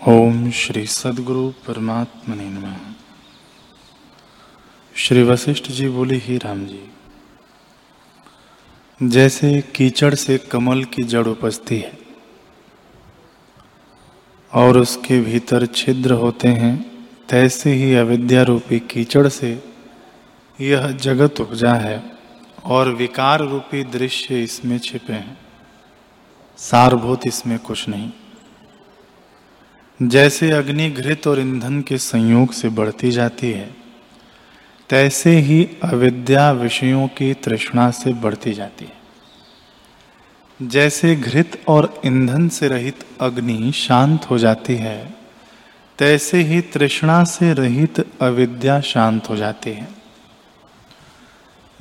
ओम श्री सदगुरु परमात्मा नमः। श्री वशिष्ठ जी बोले, ही राम जी, जैसे कीचड़ से कमल की जड़ उपजती है और उसके भीतर छिद्र होते हैं, तैसे ही अविद्या रूपी कीचड़ से यह जगत उपजा है और विकार रूपी दृश्य इसमें छिपे हैं। सारभूत इसमें कुछ नहीं। जैसे अग्नि घृत और ईंधन के संयोग से बढ़ती जाती है, तैसे ही अविद्या विषयों की तृष्णा से बढ़ती जाती है। जैसे घृत और ईंधन से रहित अग्नि शांत हो जाती है, तैसे ही तृष्णा से रहित अविद्या शांत हो जाती है।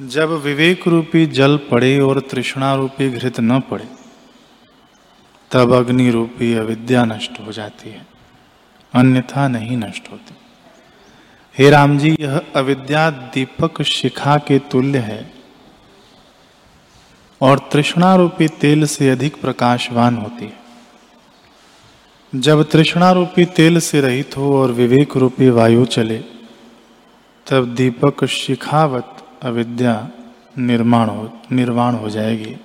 जब विवेक रूपी जल पड़े और तृष्णा रूपी घृत न पड़े तब अग्नि रूपी अविद्या नष्ट हो जाती है। अन्यथा नहीं नष्ट होती। हे राम जी यह अविद्या दीपक शिखा के तुल्य है और तृष्णा रूपी तेल से अधिक प्रकाशवान होती है। जब तृष्णा रूपी तेल से रहित हो और विवेक रूपी वायु चले, तब दीपक शिखावत अविद्या निर्माण हो, निर्वाण हो जाएगी।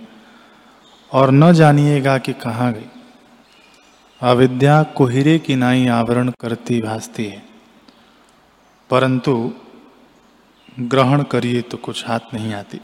और न जानिएगा कि कहाँ गई। अविद्या कोहिरे की नाई आवरण करती भासती है। परंतु ग्रहण करिए तो कुछ हाथ नहीं आती।